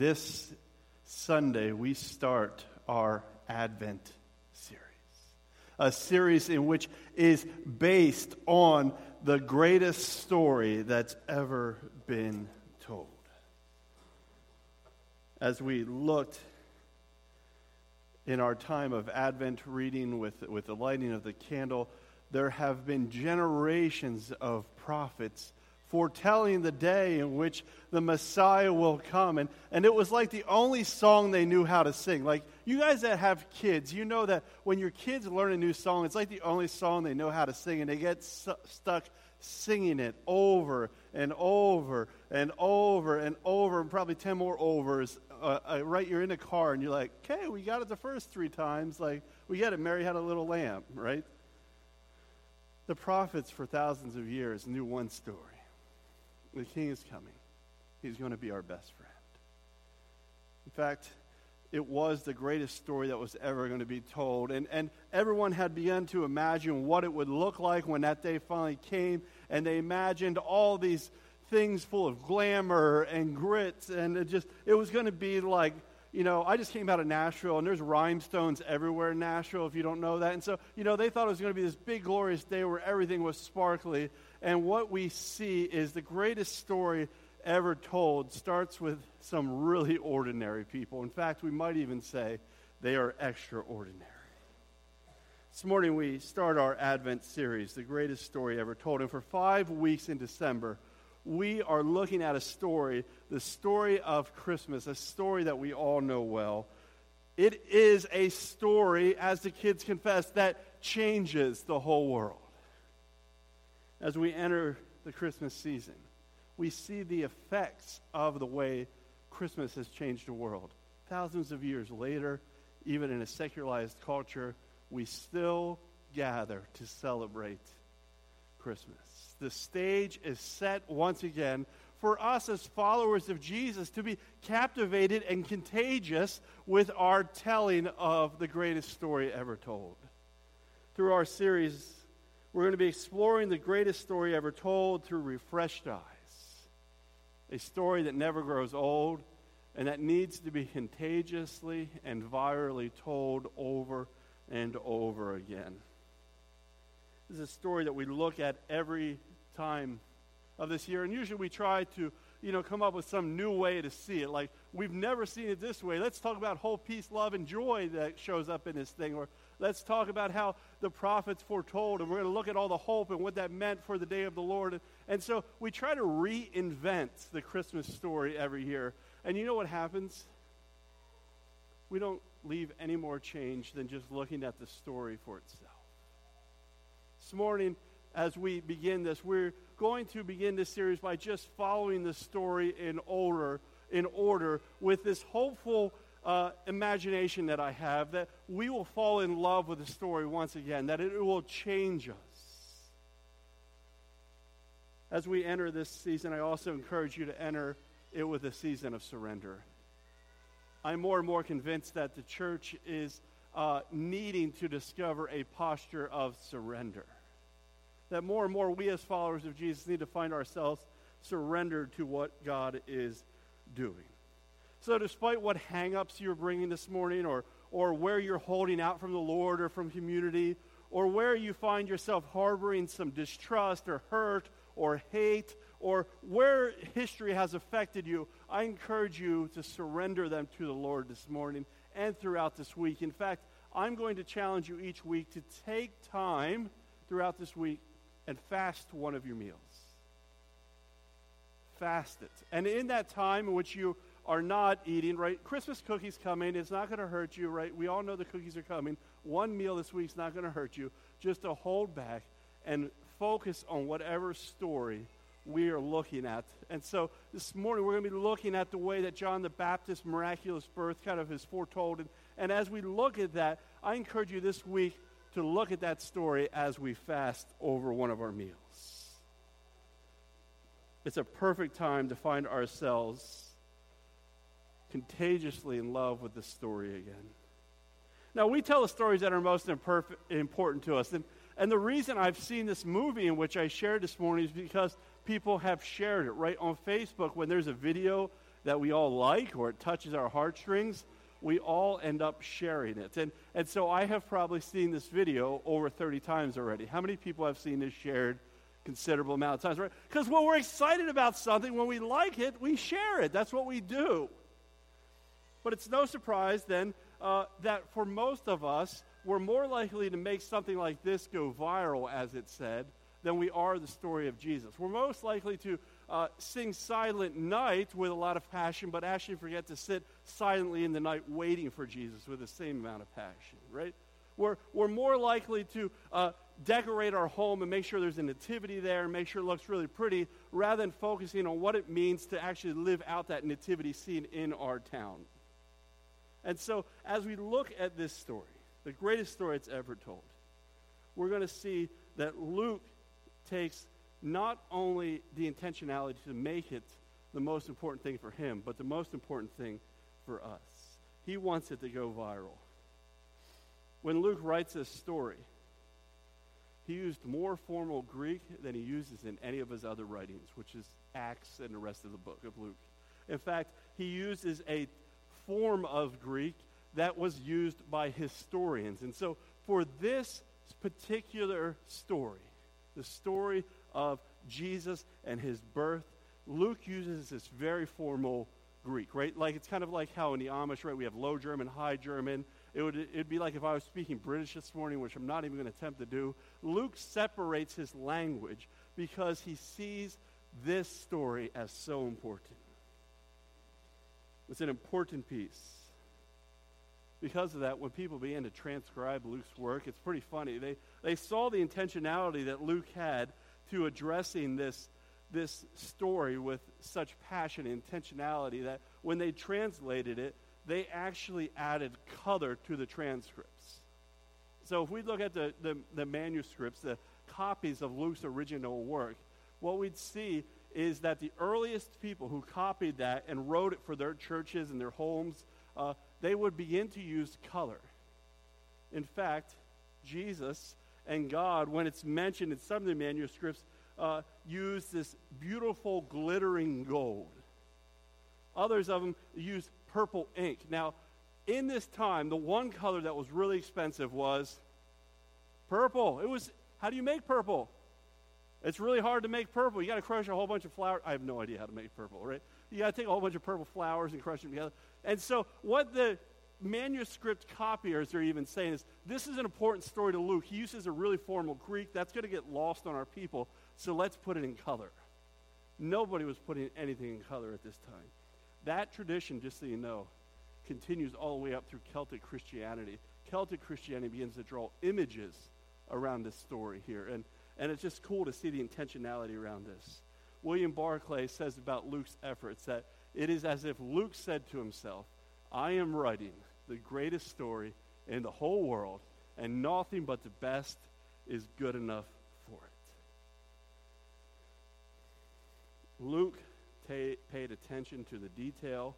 this Sunday we start our Advent series. A series in which is based on the greatest story that's ever been told. As we looked in our time of Advent reading with, with the lighting of the candle, there have been generations of prophets foretelling the day in which the Messiah will come. And, and it was like the only song they knew how to sing. Like, you guys that have kids, you know that when your kids learn a new song, it's like the only song they know how to sing, and they get stuck singing it over and over and over and over, and probably 10 more overs. Uh, uh, right, you're in a car, and you're like, okay, we got it the first three times. Like, we get it. Mary had a little lamb, right? The prophets for thousands of years knew one story the king is coming. He's going to be our best friend. In fact, it was the greatest story that was ever going to be told. And, and everyone had begun to imagine what it would look like when that day finally came. And they imagined all these things full of glamour and grit. And it just, it was going to be like, you know, I just came out of Nashville, and there's rhinestones everywhere in Nashville, if you don't know that. And so, you know, they thought it was going to be this big, glorious day where everything was sparkly. And what we see is the greatest story ever told starts with some really ordinary people. In fact, we might even say they are extraordinary. This morning we start our Advent series, The Greatest Story Ever Told. And for five weeks in December, we are looking at a story, the story of Christmas, a story that we all know well. It is a story, as the kids confess, that changes the whole world as we enter the Christmas season, we see the effects of the way Christmas has changed the world. Thousands of years later, even in a secularized culture, we still gather to celebrate Christmas. The stage is set once again for us as followers of Jesus to be captivated and contagious with our telling of the greatest story ever told. Through our series, we're going to be exploring the greatest story ever told through refreshed eyes. A story that never grows old and that needs to be contagiously and virally told over and over again. This is a story that we look at every time of this year, and usually we try to, you know, come up with some new way to see it. Like, we've never seen it this way. Let's talk about whole peace, love, and joy that shows up in this thing. Or let's talk about how the prophets foretold, and we're going to look at all the hope and what that meant for the day of the Lord. And so we try to reinvent the Christmas story every year. And you know what happens? We don't leave any more change than just looking at the story for itself. This morning, as we begin this, we're going to begin this series by just following the story in order, in order with this hopeful uh, imagination that I have that we will fall in love with the story once again, that it will change us. As we enter this season, I also encourage you to enter it with a season of surrender. I'm more and more convinced that the church is uh, needing to discover a posture of surrender. That more and more we, as followers of Jesus, need to find ourselves surrendered to what God is doing. So, despite what hangups you're bringing this morning, or, or where you're holding out from the Lord or from community, or where you find yourself harboring some distrust or hurt or hate, or where history has affected you, I encourage you to surrender them to the Lord this morning and throughout this week. In fact, I'm going to challenge you each week to take time throughout this week and fast one of your meals. Fast it. And in that time in which you are not eating, right? Christmas cookies coming. It's not going to hurt you, right? We all know the cookies are coming. One meal this week is not going to hurt you. Just to hold back and focus on whatever story we are looking at. And so this morning we're going to be looking at the way that John the Baptist's miraculous birth kind of is foretold. And, and as we look at that, I encourage you this week to look at that story as we fast over one of our meals. It's a perfect time to find ourselves contagiously in love with the story again. Now, we tell the stories that are most important to us. And, and the reason I've seen this movie in which I shared this morning is because people have shared it, right? On Facebook, when there's a video that we all like or it touches our heartstrings, we all end up sharing it. And, and so I have probably seen this video over 30 times already. How many people have seen this shared considerable amount of times, right? Because when we're excited about something, when we like it, we share it. That's what we do. But it's no surprise then uh, that for most of us, we're more likely to make something like this go viral, as it said, than we are the story of Jesus. We're most likely to uh, sing Silent Night with a lot of passion, but actually forget to sit silently in the night waiting for Jesus with the same amount of passion, right? We're, we're more likely to uh, decorate our home and make sure there's a nativity there and make sure it looks really pretty rather than focusing on what it means to actually live out that nativity scene in our town. And so, as we look at this story, the greatest story it's ever told, we're going to see that Luke takes not only the intentionality to make it the most important thing for him, but the most important thing for us. He wants it to go viral. When Luke writes this story, he used more formal Greek than he uses in any of his other writings, which is Acts and the rest of the book of Luke. In fact, he uses a form of Greek that was used by historians. And so, for this particular story, the story of Jesus and his birth, Luke uses this very formal Greek, right? Like it's kind of like how in the Amish, right, we have low German, high German. It would it'd be like if I was speaking British this morning, which I'm not even going to attempt to do. Luke separates his language because he sees this story as so important. It's an important piece. Because of that, when people began to transcribe Luke's work, it's pretty funny. They, they saw the intentionality that Luke had to addressing this, this story with such passion and intentionality that when they translated it, they actually added color to the transcripts. So if we look at the, the, the manuscripts, the copies of Luke's original work, what we'd see is that the earliest people who copied that and wrote it for their churches and their homes, uh, they would begin to use color. In fact, Jesus and God, when it's mentioned in some of the manuscripts, uh, use this beautiful glittering gold. Others of them use purple ink. Now, in this time, the one color that was really expensive was purple. It was, how do you make purple? It's really hard to make purple. You got to crush a whole bunch of flowers. I have no idea how to make purple, right? You got to take a whole bunch of purple flowers and crush them together. And so, what the manuscript copiers are even saying is this is an important story to Luke. He uses a really formal Greek. That's going to get lost on our people. So let's put it in color. Nobody was putting anything in color at this time. That tradition, just so you know, continues all the way up through Celtic Christianity. Celtic Christianity begins to draw images around this story here. And, and it's just cool to see the intentionality around this. William Barclay says about Luke's efforts that it is as if Luke said to himself, I am writing the greatest story in the whole world, and nothing but the best is good enough for it. Luke t- paid attention to the detail,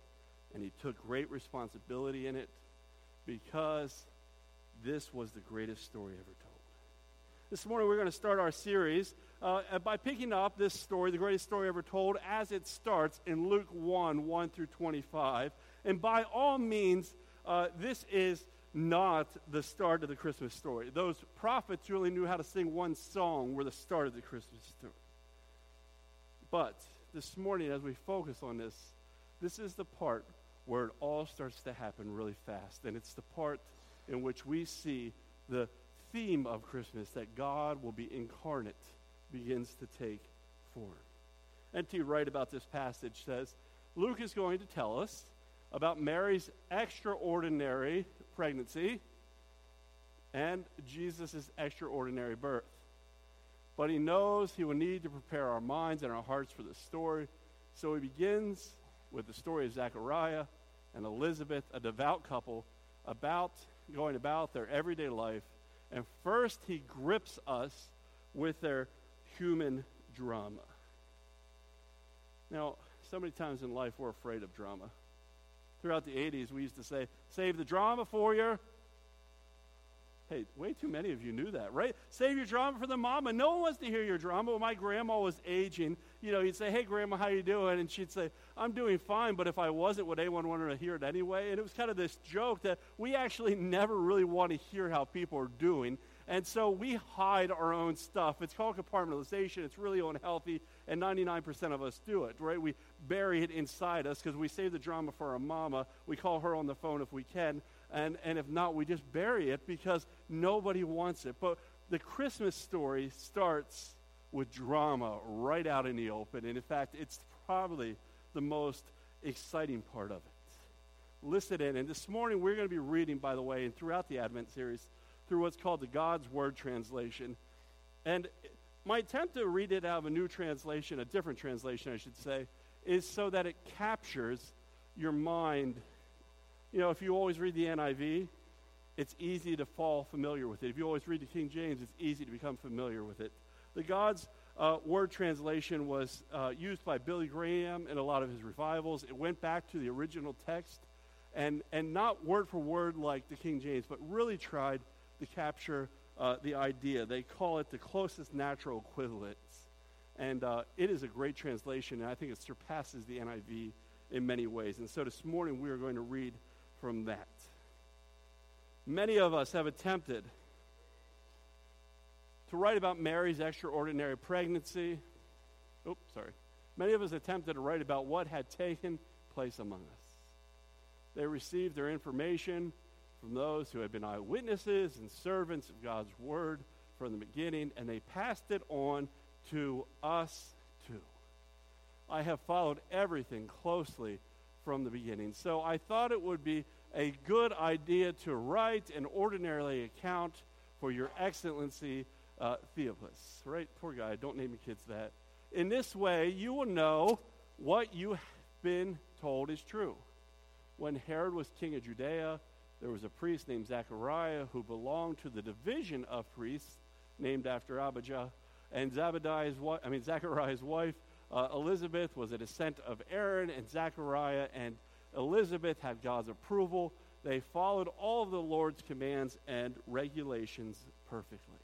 and he took great responsibility in it because this was the greatest story ever told. This morning, we're going to start our series uh, by picking up this story, the greatest story ever told, as it starts in Luke 1 1 through 25. And by all means, uh, this is not the start of the Christmas story. Those prophets really knew how to sing one song were the start of the Christmas story. But this morning, as we focus on this, this is the part where it all starts to happen really fast. And it's the part in which we see the theme of Christmas that God will be incarnate begins to take form. N.T. Wright about this passage says Luke is going to tell us about Mary's extraordinary pregnancy and Jesus' extraordinary birth. But he knows he will need to prepare our minds and our hearts for this story. So he begins with the story of Zechariah and Elizabeth, a devout couple, about going about their everyday life. And first, he grips us with their human drama. Now, so many times in life we're afraid of drama throughout the 80s, we used to say, save the drama for your. Hey, way too many of you knew that, right? Save your drama for the mama. No one wants to hear your drama. My grandma was aging you know, he'd say, "Hey, Grandma, how you doing?" And she'd say, "I'm doing fine." But if I wasn't, would anyone want to hear it anyway? And it was kind of this joke that we actually never really want to hear how people are doing, and so we hide our own stuff. It's called compartmentalization. It's really unhealthy, and 99% of us do it, right? We bury it inside us because we save the drama for our mama. We call her on the phone if we can, and and if not, we just bury it because nobody wants it. But the Christmas story starts with drama right out in the open. And in fact, it's probably the most exciting part of it. Listen in. And this morning, we're going to be reading, by the way, and throughout the Advent series, through what's called the God's Word translation. And my attempt to read it out of a new translation, a different translation, I should say, is so that it captures your mind. You know, if you always read the NIV, it's easy to fall familiar with it. If you always read the King James, it's easy to become familiar with it. The God's uh, Word translation was uh, used by Billy Graham in a lot of his revivals. It went back to the original text and, and not word for word like the King James, but really tried to capture uh, the idea. They call it the closest natural equivalence. And uh, it is a great translation, and I think it surpasses the NIV in many ways. And so this morning we are going to read from that. Many of us have attempted to write about Mary's extraordinary pregnancy. Oops, sorry. Many of us attempted to write about what had taken place among us. They received their information from those who had been eyewitnesses and servants of God's word from the beginning, and they passed it on to us too. I have followed everything closely from the beginning, so I thought it would be a good idea to write an ordinary account for your excellency, uh. Right? Poor guy, don't name your kids that. In this way, you will know what you have been told is true. When Herod was king of Judea, there was a priest named Zechariah who belonged to the division of priests named after Abijah. And Zabadiah's wife, I mean Zechariah's wife, uh, Elizabeth, was a descent of Aaron, and Zechariah and Elizabeth had God's approval. They followed all of the Lord's commands and regulations perfectly.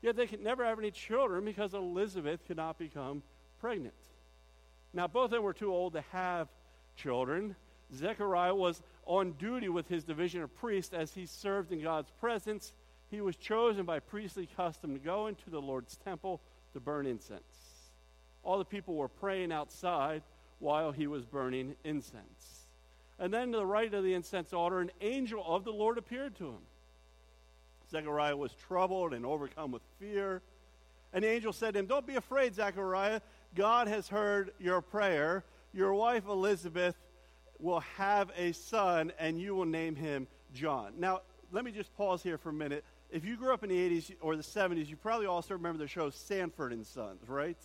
Yet they could never have any children because Elizabeth could not become pregnant. Now, both of them were too old to have children. Zechariah was on duty with his division of priests as he served in God's presence. He was chosen by priestly custom to go into the Lord's temple to burn incense. All the people were praying outside while he was burning incense. And then to the right of the incense altar, an angel of the Lord appeared to him. Zechariah was troubled and overcome with fear. And the angel said to him, Don't be afraid, Zechariah. God has heard your prayer. Your wife Elizabeth will have a son, and you will name him John. Now, let me just pause here for a minute. If you grew up in the 80s or the 70s, you probably also remember the show Sanford and Sons, right?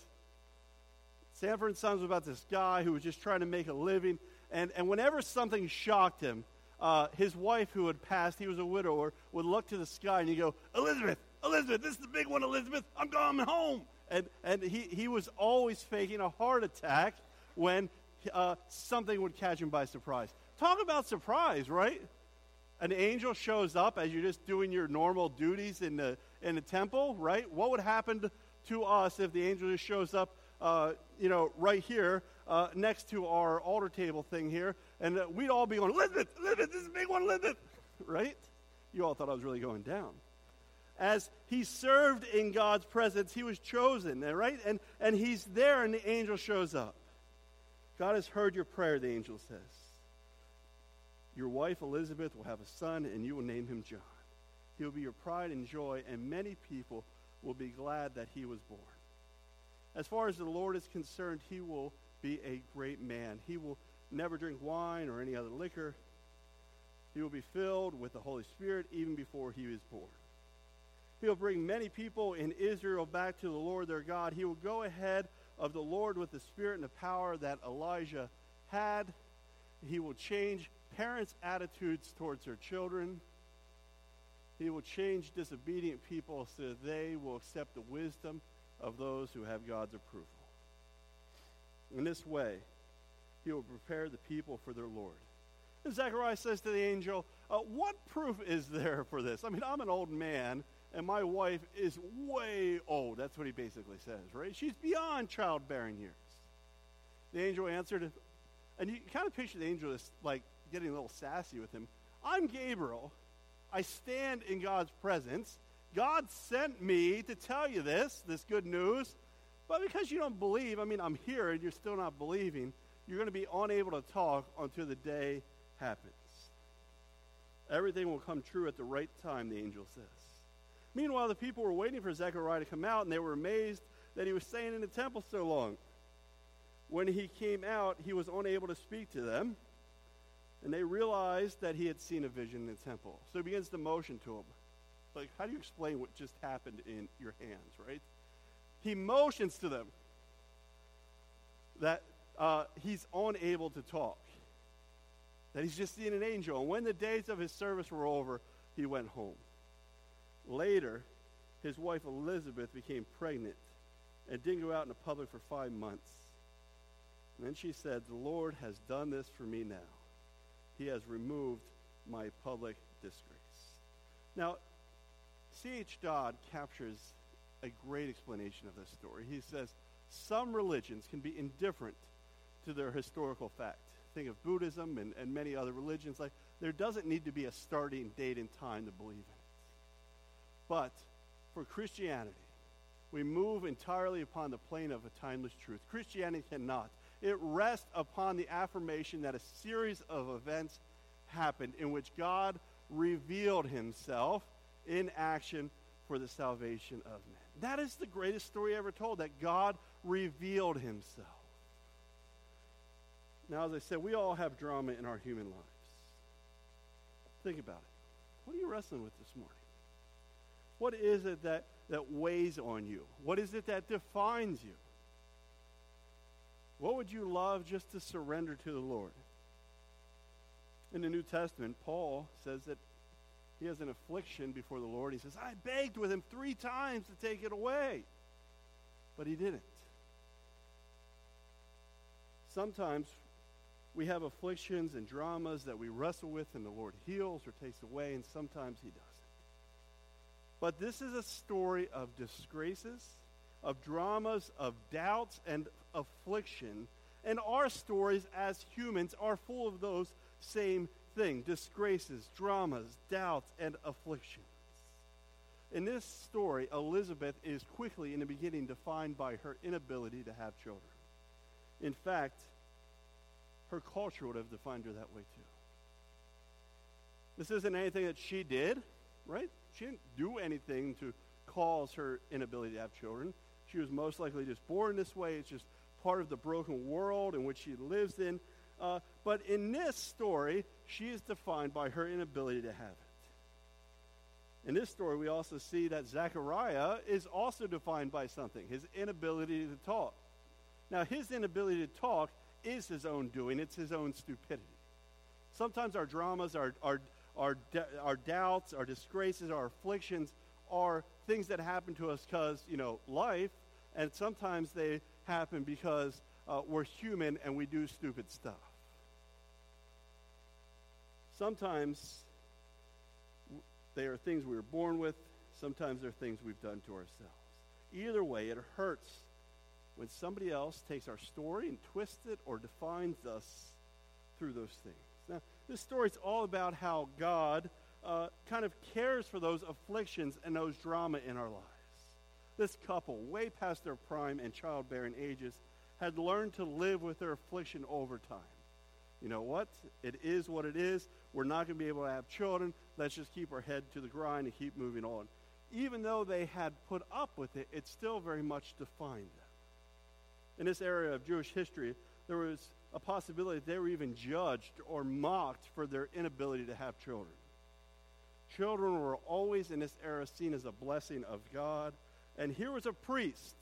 Sanford and Sons was about this guy who was just trying to make a living. And, and whenever something shocked him, uh, his wife, who had passed, he was a widower, would look to the sky and he'd go, Elizabeth, Elizabeth, this is the big one, Elizabeth, I'm coming home. And, and he, he was always faking a heart attack when uh, something would catch him by surprise. Talk about surprise, right? An angel shows up as you're just doing your normal duties in the, in the temple, right? What would happen to us if the angel just shows up uh, you know, right here uh, next to our altar table thing here, and uh, we'd all be going, Elizabeth, Elizabeth, this is a big one, Elizabeth, right? You all thought I was really going down. As he served in God's presence, he was chosen, right? And, and he's there, and the angel shows up. God has heard your prayer, the angel says. Your wife Elizabeth will have a son, and you will name him John. He will be your pride and joy, and many people will be glad that he was born. As far as the Lord is concerned, he will be a great man. He will never drink wine or any other liquor. He will be filled with the Holy Spirit even before he is born. He will bring many people in Israel back to the Lord their God. He will go ahead of the Lord with the spirit and the power that Elijah had. He will change parents' attitudes towards their children. He will change disobedient people so that they will accept the wisdom of those who have God's approval. In this way, he will prepare the people for their Lord. And Zechariah says to the angel, uh, What proof is there for this? I mean, I'm an old man, and my wife is way old. That's what he basically says, right? She's beyond childbearing years. The angel answered, and you kind of picture the angel as like getting a little sassy with him. I'm Gabriel. I stand in God's presence. God sent me to tell you this, this good news. But because you don't believe, I mean, I'm here and you're still not believing, you're going to be unable to talk until the day happens. Everything will come true at the right time, the angel says. Meanwhile, the people were waiting for Zechariah to come out, and they were amazed that he was staying in the temple so long. When he came out, he was unable to speak to them, and they realized that he had seen a vision in the temple. So he begins to motion to them. Like, how do you explain what just happened in your hands, right? He motions to them that uh, he's unable to talk, that he's just seen an angel. And when the days of his service were over, he went home. Later, his wife Elizabeth became pregnant and didn't go out in the public for five months. And then she said, The Lord has done this for me now. He has removed my public disgrace. Now, C.H. Dodd captures a great explanation of this story. He says, Some religions can be indifferent to their historical fact. Think of Buddhism and, and many other religions. Like, there doesn't need to be a starting date and time to believe in it. But for Christianity, we move entirely upon the plane of a timeless truth. Christianity cannot. It rests upon the affirmation that a series of events happened in which God revealed himself in action for the salvation of men. That is the greatest story ever told, that God revealed himself. Now, as I said, we all have drama in our human lives. Think about it. What are you wrestling with this morning? What is it that, that weighs on you? What is it that defines you? What would you love just to surrender to the Lord? In the New Testament, Paul says that he has an affliction before the Lord. He says, I begged with him three times to take it away, but he didn't. Sometimes we have afflictions and dramas that we wrestle with, and the Lord heals or takes away, and sometimes he doesn't. But this is a story of disgraces, of dramas, of doubts, and affliction. And our stories as humans are full of those same things disgraces, dramas, doubts, and afflictions. In this story, Elizabeth is quickly in the beginning defined by her inability to have children. In fact, her culture would have defined her that way too. This isn't anything that she did, right? She didn't do anything to cause her inability to have children. She was most likely just born this way. It's just part of the broken world in which she lives in. Uh, but in this story, she is defined by her inability to have it. In this story, we also see that Zechariah is also defined by something his inability to talk. Now, his inability to talk is his own doing, it's his own stupidity. Sometimes our dramas, our, our, our, our doubts, our disgraces, our afflictions are things that happen to us because, you know, life, and sometimes they happen because uh, we're human and we do stupid stuff. Sometimes they are things we were born with, sometimes they're things we've done to ourselves. Either way, it hurts when somebody else takes our story and twists it or defines us through those things. Now, this story is all about how God uh, kind of cares for those afflictions and those drama in our lives. This couple, way past their prime and childbearing ages, had learned to live with their affliction over time. You know what? It is what it is. We're not going to be able to have children. Let's just keep our head to the grind and keep moving on. Even though they had put up with it, it still very much defined them. In this area of Jewish history, there was a possibility that they were even judged or mocked for their inability to have children. Children were always in this era seen as a blessing of God. And here was a priest,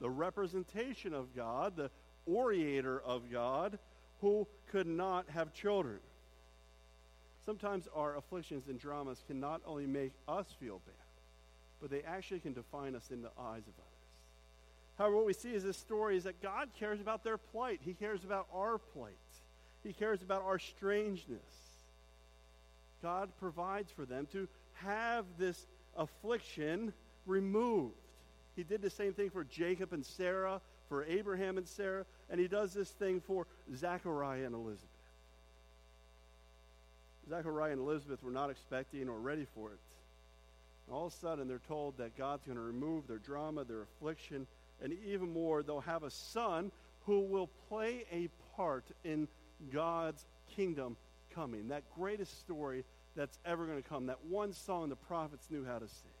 the representation of God, the orator of God, who could not have children. Sometimes our afflictions and dramas can not only make us feel bad, but they actually can define us in the eyes of others. However, what we see is this story is that God cares about their plight. He cares about our plight. He cares about our strangeness. God provides for them to have this affliction removed. He did the same thing for Jacob and Sarah, for Abraham and Sarah, and he does this thing for Zachariah and Elizabeth. Zachariah and Elizabeth were not expecting or ready for it. all of a sudden, they're told that God's going to remove their drama, their affliction, and even more, they'll have a son who will play a part in God's kingdom coming. That greatest story that's ever going to come. That one song the prophets knew how to sing.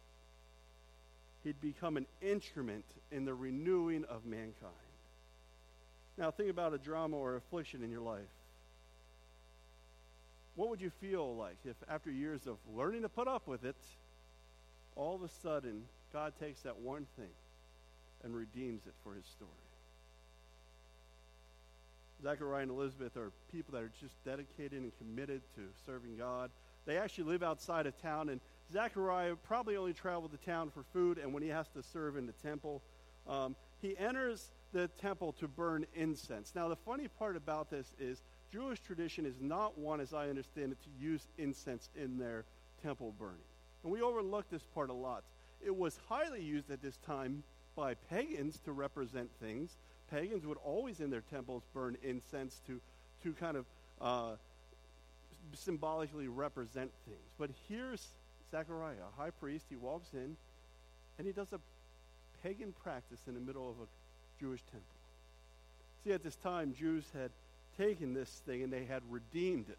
He'd become an instrument in the renewing of mankind. Now, think about a drama or affliction in your life. What would you feel like if, after years of learning to put up with it, all of a sudden God takes that one thing and redeems it for his story? Zechariah and Elizabeth are people that are just dedicated and committed to serving God. They actually live outside of town, and Zechariah probably only traveled to town for food, and when he has to serve in the temple, um, he enters the temple to burn incense. Now, the funny part about this is Jewish tradition is not one, as I understand it, to use incense in their temple burning. And we overlook this part a lot. It was highly used at this time by pagans to represent things. Pagans would always in their temples burn incense to, to kind of uh, symbolically represent things. But here's Zechariah, a high priest. He walks in and he does a pagan practice in the middle of a Jewish temple. See, at this time, Jews had taken this thing and they had redeemed it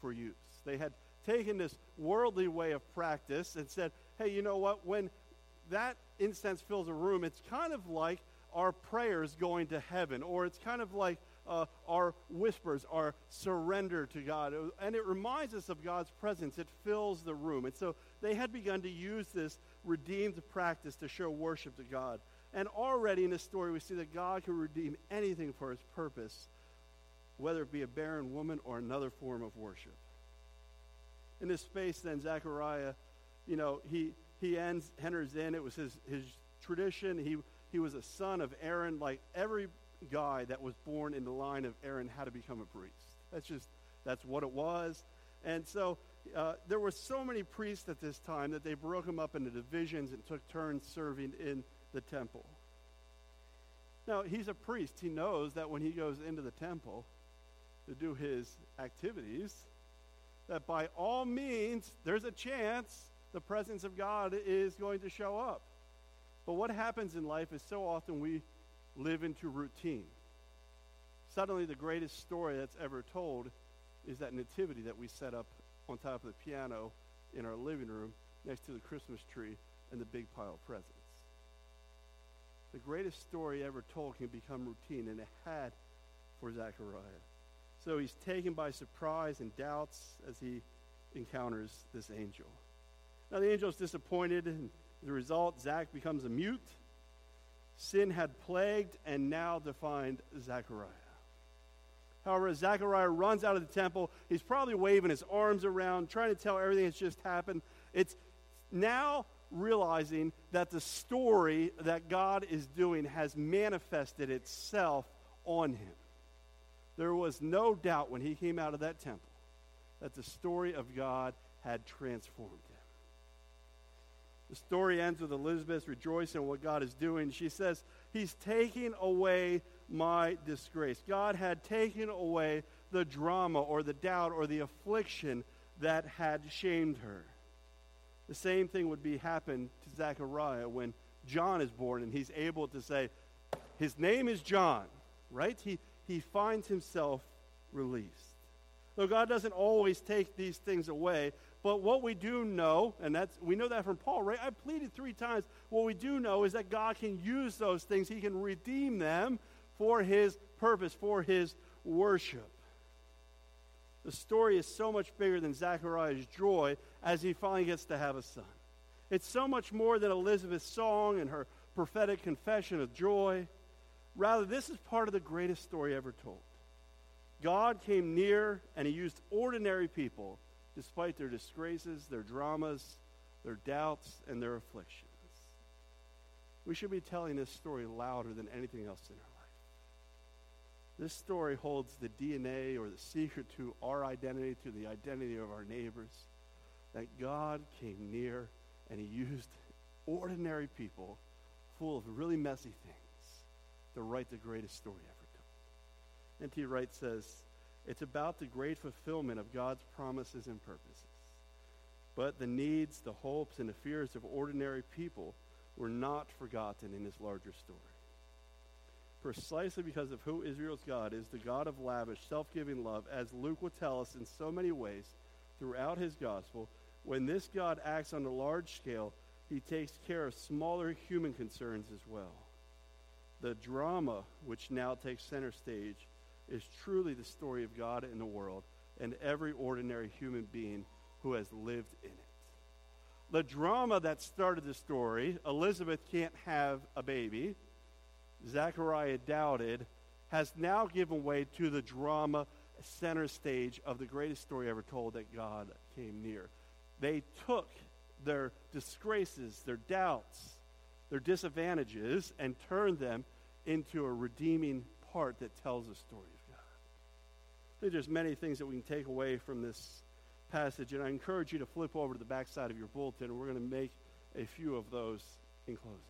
for use. They had taken this worldly way of practice and said, hey, you know what? When that incense fills a room, it's kind of like our prayers going to heaven, or it's kind of like uh, our whispers, our surrender to God. And it reminds us of God's presence. It fills the room. And so they had begun to use this redeemed practice to show worship to God. And already in this story, we see that God can redeem anything for his purpose, whether it be a barren woman or another form of worship. In this space, then, Zechariah, you know, he, he ends, enters in. It was his, his tradition. He, he was a son of Aaron, like every guy that was born in the line of Aaron had to become a priest. That's just, that's what it was. And so uh, there were so many priests at this time that they broke them up into divisions and took turns serving in the temple. Now, he's a priest. He knows that when he goes into the temple to do his activities, that by all means, there's a chance the presence of God is going to show up. But what happens in life is so often we live into routine. Suddenly, the greatest story that's ever told is that nativity that we set up on top of the piano in our living room next to the Christmas tree and the big pile of presents. The greatest story ever told can become routine, and it had for Zechariah. So he's taken by surprise and doubts as he encounters this angel. Now, the angel is disappointed, and as a result, Zach becomes a mute sin had plagued and now defined Zechariah. However, Zechariah runs out of the temple, he's probably waving his arms around, trying to tell everything that's just happened. It's now realizing that the story that God is doing has manifested itself on him. There was no doubt when he came out of that temple that the story of God had transformed. The story ends with Elizabeth rejoicing in what God is doing. She says, He's taking away my disgrace. God had taken away the drama or the doubt or the affliction that had shamed her. The same thing would be happen to Zechariah when John is born and he's able to say, His name is John, right? He, he finds himself released. Though God doesn't always take these things away, but what we do know, and that's we know that from Paul, right? I pleaded three times. What we do know is that God can use those things. He can redeem them for his purpose, for his worship. The story is so much bigger than Zachariah's joy as he finally gets to have a son. It's so much more than Elizabeth's song and her prophetic confession of joy. Rather, this is part of the greatest story ever told. God came near and he used ordinary people despite their disgraces, their dramas, their doubts, and their afflictions. We should be telling this story louder than anything else in our life. This story holds the DNA or the secret to our identity, to the identity of our neighbors, that God came near and he used ordinary people full of really messy things to write the greatest story ever told. N.T. Wright says, it's about the great fulfillment of God's promises and purposes. But the needs, the hopes, and the fears of ordinary people were not forgotten in this larger story. Precisely because of who Israel's God is, the God of lavish, self giving love, as Luke will tell us in so many ways throughout his gospel, when this God acts on a large scale, he takes care of smaller human concerns as well. The drama which now takes center stage is truly the story of God in the world and every ordinary human being who has lived in it. The drama that started the story, Elizabeth can't have a baby, Zechariah doubted, has now given way to the drama center stage of the greatest story ever told that God came near. They took their disgraces, their doubts, their disadvantages, and turned them into a redeeming part that tells the story. I think there's many things that we can take away from this passage, and I encourage you to flip over to the backside of your bulletin, and we're going to make a few of those in closing.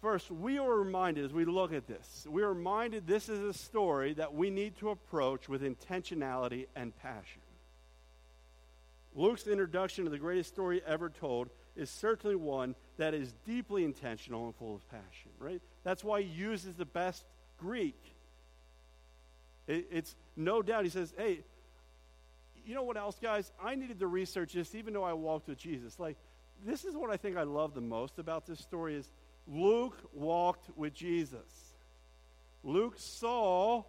First, we are reminded as we look at this, we are reminded this is a story that we need to approach with intentionality and passion. Luke's introduction to the greatest story ever told is certainly one that is deeply intentional and full of passion, right? That's why he uses the best Greek. It, it's no doubt, he says, hey, you know what else, guys? I needed to research this even though I walked with Jesus. Like, this is what I think I love the most about this story is Luke walked with Jesus. Luke saw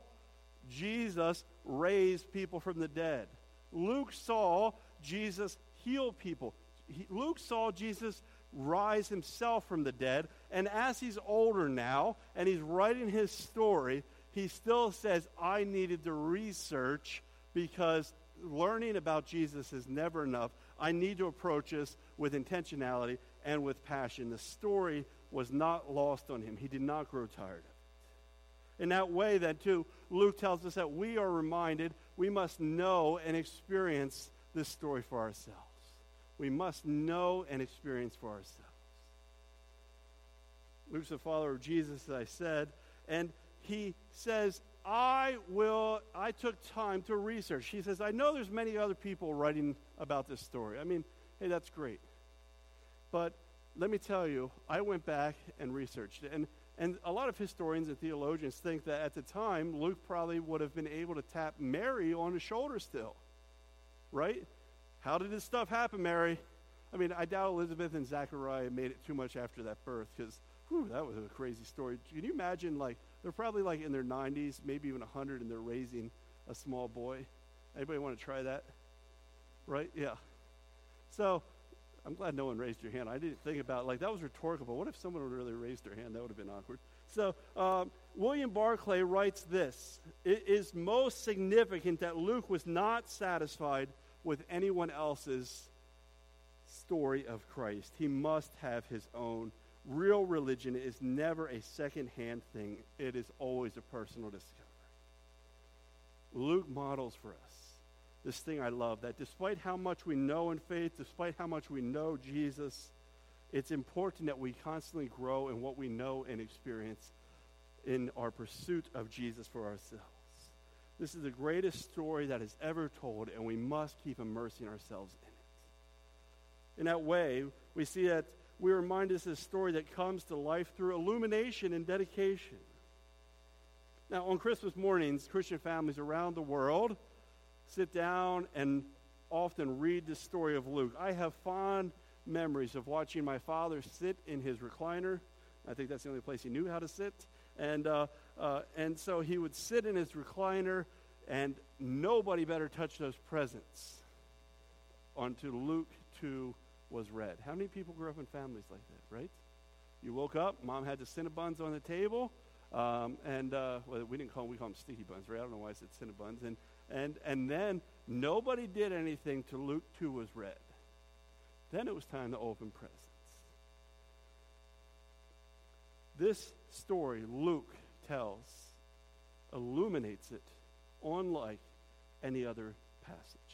Jesus raise people from the dead. Luke saw Jesus heal people. He, Luke saw Jesus rise himself from the dead. And as he's older now and he's writing his story, he still says, I needed to research because learning about Jesus is never enough. I need to approach this with intentionality and with passion. The story was not lost on him, he did not grow tired of it. In that way, then, too, Luke tells us that we are reminded we must know and experience this story for ourselves. We must know and experience for ourselves. Luke's a follower of Jesus, as I said, and he says, I will, I took time to research. He says, I know there's many other people writing about this story. I mean, hey, that's great. But let me tell you, I went back and researched it. And, and a lot of historians and theologians think that at the time, Luke probably would have been able to tap Mary on the shoulder still. Right? How did this stuff happen, Mary? I mean, I doubt Elizabeth and Zachariah made it too much after that birth because, that was a crazy story. Can you imagine, like, they're probably like in their 90s, maybe even 100, and they're raising a small boy. Anybody want to try that? Right? Yeah. So I'm glad no one raised your hand. I didn't think about like that was rhetorical, but what if someone would really raised their hand? That would have been awkward. So um, William Barclay writes this: It is most significant that Luke was not satisfied with anyone else's story of Christ. He must have his own Real religion is never a second-hand thing. It is always a personal discovery. Luke models for us this thing I love that despite how much we know in faith, despite how much we know Jesus, it's important that we constantly grow in what we know and experience in our pursuit of Jesus for ourselves. This is the greatest story that is ever told, and we must keep immersing ourselves in it. In that way, we see that we remind us of a story that comes to life through illumination and dedication. Now, on Christmas mornings, Christian families around the world sit down and often read the story of Luke. I have fond memories of watching my father sit in his recliner. I think that's the only place he knew how to sit. And, uh, uh, and so he would sit in his recliner, and nobody better touch those presents onto Luke 2 was read. How many people grew up in families like that, right? You woke up, mom had the Cinnabons on the table, um, and uh, well, we didn't call them, we call them sticky buns, right? I don't know why I said Cinnabons. And, and, and then nobody did anything till Luke 2 was read. Then it was time to open presents. This story Luke tells illuminates it unlike any other passage.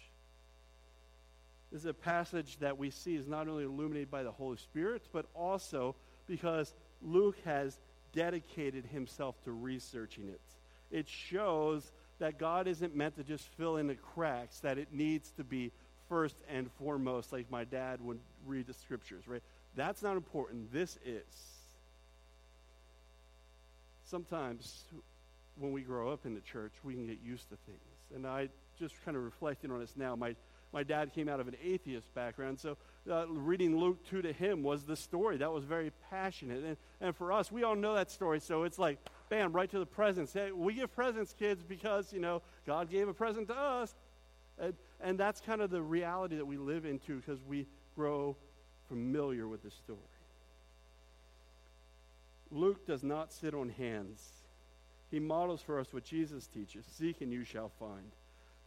This is a passage that we see is not only illuminated by the Holy Spirit, but also because Luke has dedicated himself to researching it. It shows that God isn't meant to just fill in the cracks, that it needs to be first and foremost, like my dad would read the scriptures, right? That's not important. This is. Sometimes when we grow up in the church, we can get used to things. And I just kind of reflecting on this now. My my dad came out of an atheist background, so uh, reading Luke 2 to him was the story. That was very passionate. And, and for us, we all know that story, so it's like, bam, right to the presents. Hey, we give presents, kids, because, you know, God gave a present to us. And, and that's kind of the reality that we live into because we grow familiar with the story. Luke does not sit on hands. He models for us what Jesus teaches Seek and you shall find.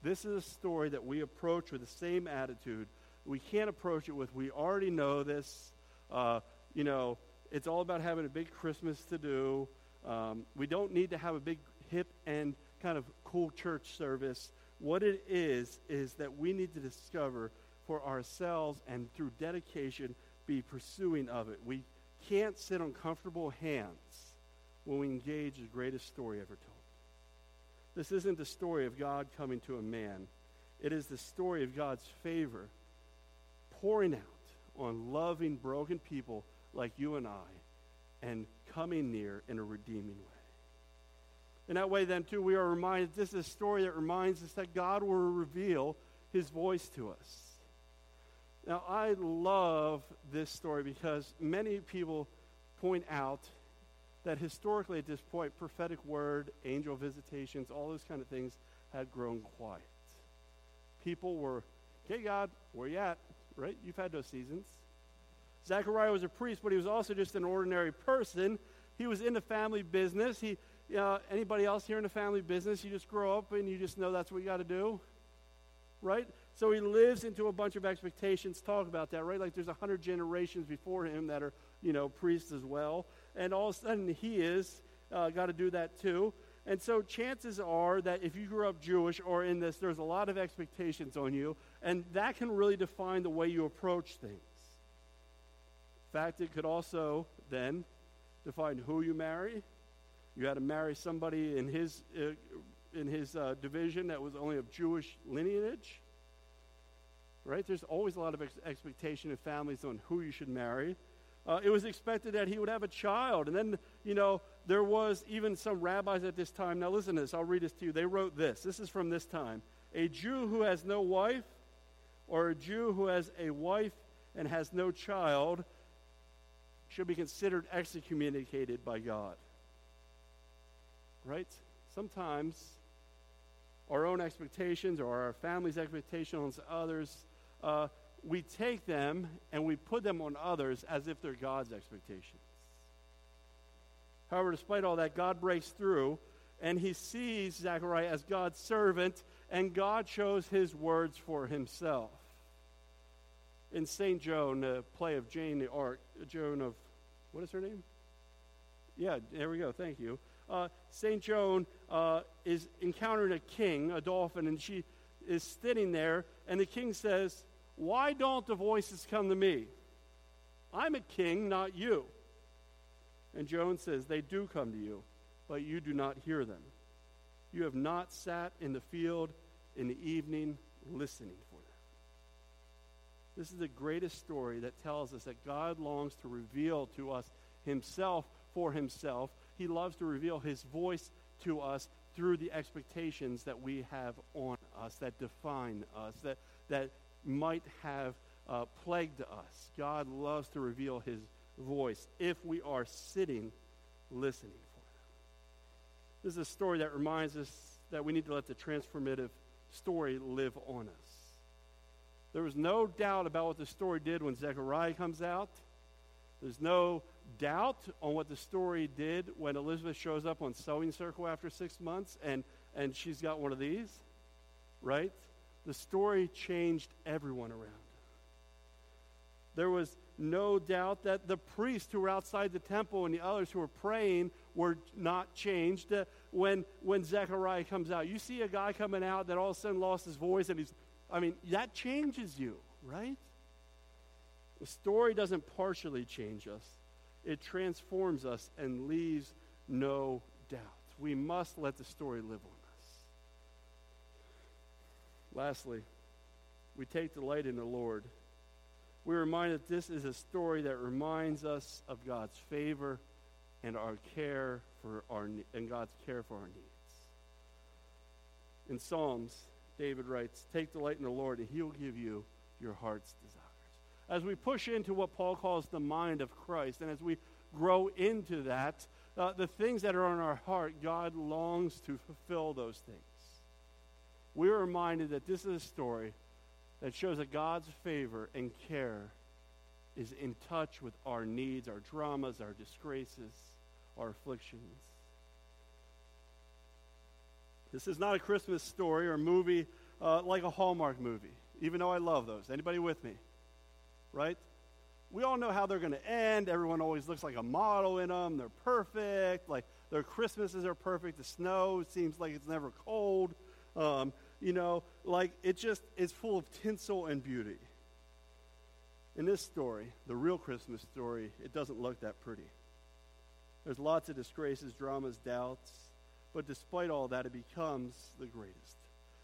This is a story that we approach with the same attitude. We can't approach it with, we already know this. Uh, you know, it's all about having a big Christmas to do. Um, we don't need to have a big, hip, and kind of cool church service. What it is, is that we need to discover for ourselves and through dedication be pursuing of it. We can't sit on comfortable hands when we engage the greatest story ever told. This isn't the story of God coming to a man, it is the story of God's favor pouring out on loving, broken people like you and I and coming near in a redeeming way. In that way, then, too, we are reminded this is a story that reminds us that God will reveal his voice to us. Now, I love this story because many people point out that historically at this point, prophetic word, angel visitations, all those kind of things had grown quiet. People were, okay, God, where you at? Right? You've had those seasons. Zechariah was a priest, but he was also just an ordinary person. He was in the family business. He, uh, anybody else here in the family business? You just grow up and you just know that's what you got to do, right? So he lives into a bunch of expectations. Talk about that, right? Like there's a hundred generations before him that are, you know, priests as well and all of a sudden he is uh, got to do that too. And so chances are that if you grew up Jewish or in this, there's a lot of expectations on you, and that can really define the way you approach things. In fact, it could also then define who you marry. You had to marry somebody in his uh, in his uh, division that was only of Jewish lineage. Right? There's always a lot of ex- expectation in families on who you should marry uh, it was expected that he would have a child. And then, you know, there was even some rabbis at this time. Now, listen to this. I'll read this to you. They wrote this. This is from this time. A Jew who has no wife, or a Jew who has a wife and has no child, should be considered excommunicated by God. Right? Sometimes our own expectations or our family's expectations on others uh, we take them and we put them on others as if they're God's expectations. However, despite all that, God breaks through and he sees Zechariah as God's servant, and God shows his words for himself. In St. Joan, the play of Jane the Arc, Joan of, what is her name? Yeah, there we go, thank you. Uh, St. Joan uh, is encountering a king, a Dauphin, and she is sitting there, and the king says, why don't the voices come to me? I'm a king, not you. And Joan says, They do come to you, but you do not hear them. You have not sat in the field in the evening listening for them. This is the greatest story that tells us that God longs to reveal to us himself for himself. He loves to reveal his voice to us through the expectations that we have on us, that define us, that, that might have uh, plagued us. God loves to reveal his voice if we are sitting listening for him. This is a story that reminds us that we need to let the transformative story live on us. There was no doubt about what the story did when Zechariah comes out. There's no doubt on what the story did when Elizabeth shows up on Sewing Circle after six months and, and she's got one of these, right? The story changed everyone around. There was no doubt that the priests who were outside the temple and the others who were praying were not changed uh, when, when Zechariah comes out. You see a guy coming out that all of a sudden lost his voice, and he's, I mean, that changes you, right? The story doesn't partially change us, it transforms us and leaves no doubt. We must let the story live on. Lastly, we take delight in the Lord. We're reminded that this is a story that reminds us of God's favor and our care for our and God's care for our needs. In Psalms, David writes, "Take delight in the Lord, and He will give you your heart's desires." As we push into what Paul calls the mind of Christ, and as we grow into that, uh, the things that are on our heart, God longs to fulfill those things. We are reminded that this is a story that shows that God's favor and care is in touch with our needs, our dramas, our disgraces, our afflictions. This is not a Christmas story or movie uh, like a Hallmark movie, even though I love those. Anybody with me? Right? We all know how they're going to end. Everyone always looks like a model in them. They're perfect. Like their Christmases are perfect. The snow seems like it's never cold. Um, you know, like it just is full of tinsel and beauty. In this story, the real Christmas story, it doesn't look that pretty. There's lots of disgraces, dramas, doubts, but despite all that, it becomes the greatest.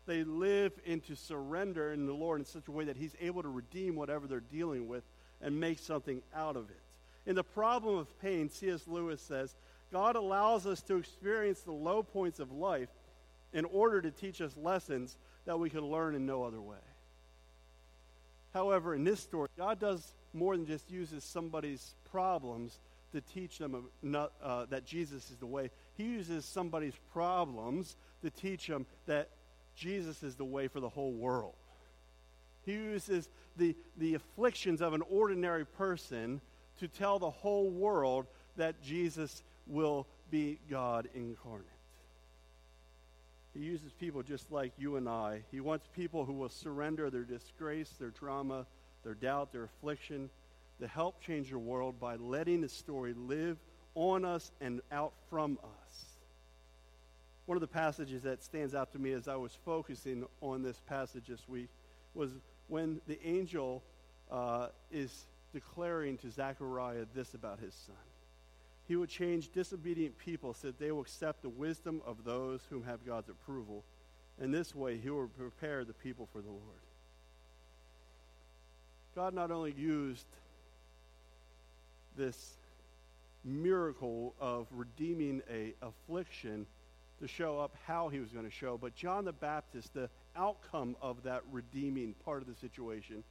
They live into surrender in the Lord in such a way that He's able to redeem whatever they're dealing with and make something out of it. In the problem of pain, C.S. Lewis says, God allows us to experience the low points of life in order to teach us lessons that we can learn in no other way. However, in this story, God does more than just uses somebody's problems to teach them uh, that Jesus is the way. He uses somebody's problems to teach them that Jesus is the way for the whole world. He uses the, the afflictions of an ordinary person to tell the whole world that Jesus will be God incarnate. He uses people just like you and I. He wants people who will surrender their disgrace, their trauma, their doubt, their affliction, to help change the world by letting the story live on us and out from us. One of the passages that stands out to me as I was focusing on this passage this week was when the angel uh, is declaring to Zechariah this about his son. He will change disobedient people so that they will accept the wisdom of those whom have God's approval. In this way, he will prepare the people for the Lord. God not only used this miracle of redeeming a affliction to show up how he was going to show, but John the Baptist, the outcome of that redeeming part of the situation,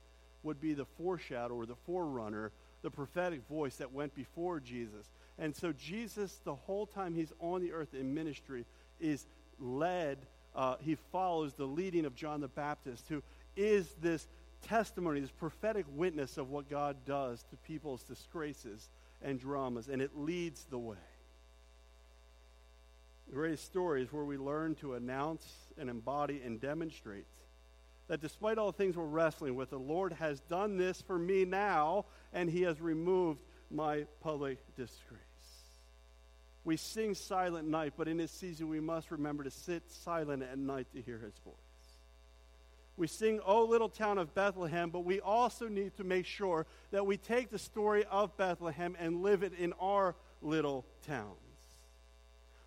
would be the foreshadow or the forerunner, the prophetic voice that went before Jesus and so Jesus, the whole time he's on the earth in ministry, is led, uh, he follows the leading of John the Baptist, who is this testimony, this prophetic witness of what God does to people's disgraces and dramas, and it leads the way. The greatest story is where we learn to announce and embody and demonstrate that despite all the things we're wrestling with, the Lord has done this for me now, and He has removed my public disgrace. We sing Silent Night, but in this season we must remember to sit silent at night to hear his voice. We sing, O Little Town of Bethlehem, but we also need to make sure that we take the story of Bethlehem and live it in our little towns.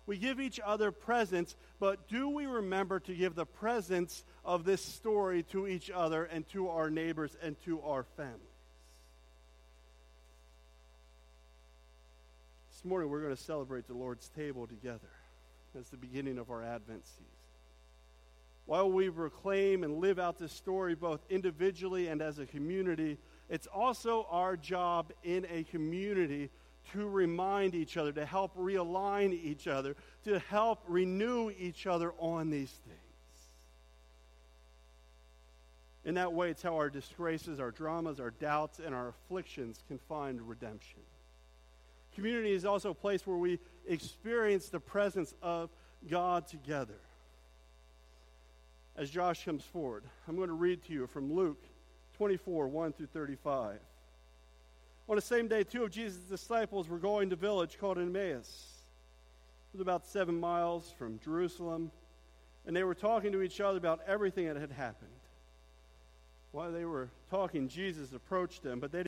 We give each other presents, but do we remember to give the presents of this story to each other and to our neighbors and to our families? Morning we're going to celebrate the Lord's table together as the beginning of our Advent season. While we proclaim and live out this story both individually and as a community, it's also our job in a community to remind each other, to help realign each other, to help renew each other on these things. In that way, it's how our disgraces, our dramas, our doubts, and our afflictions can find redemption. Community is also a place where we experience the presence of God together. As Josh comes forward, I'm going to read to you from Luke 24, 1 through 35. On the same day, two of Jesus' disciples were going to a village called Emmaus. It was about seven miles from Jerusalem, and they were talking to each other about everything that had happened. While they were talking, Jesus approached them, but they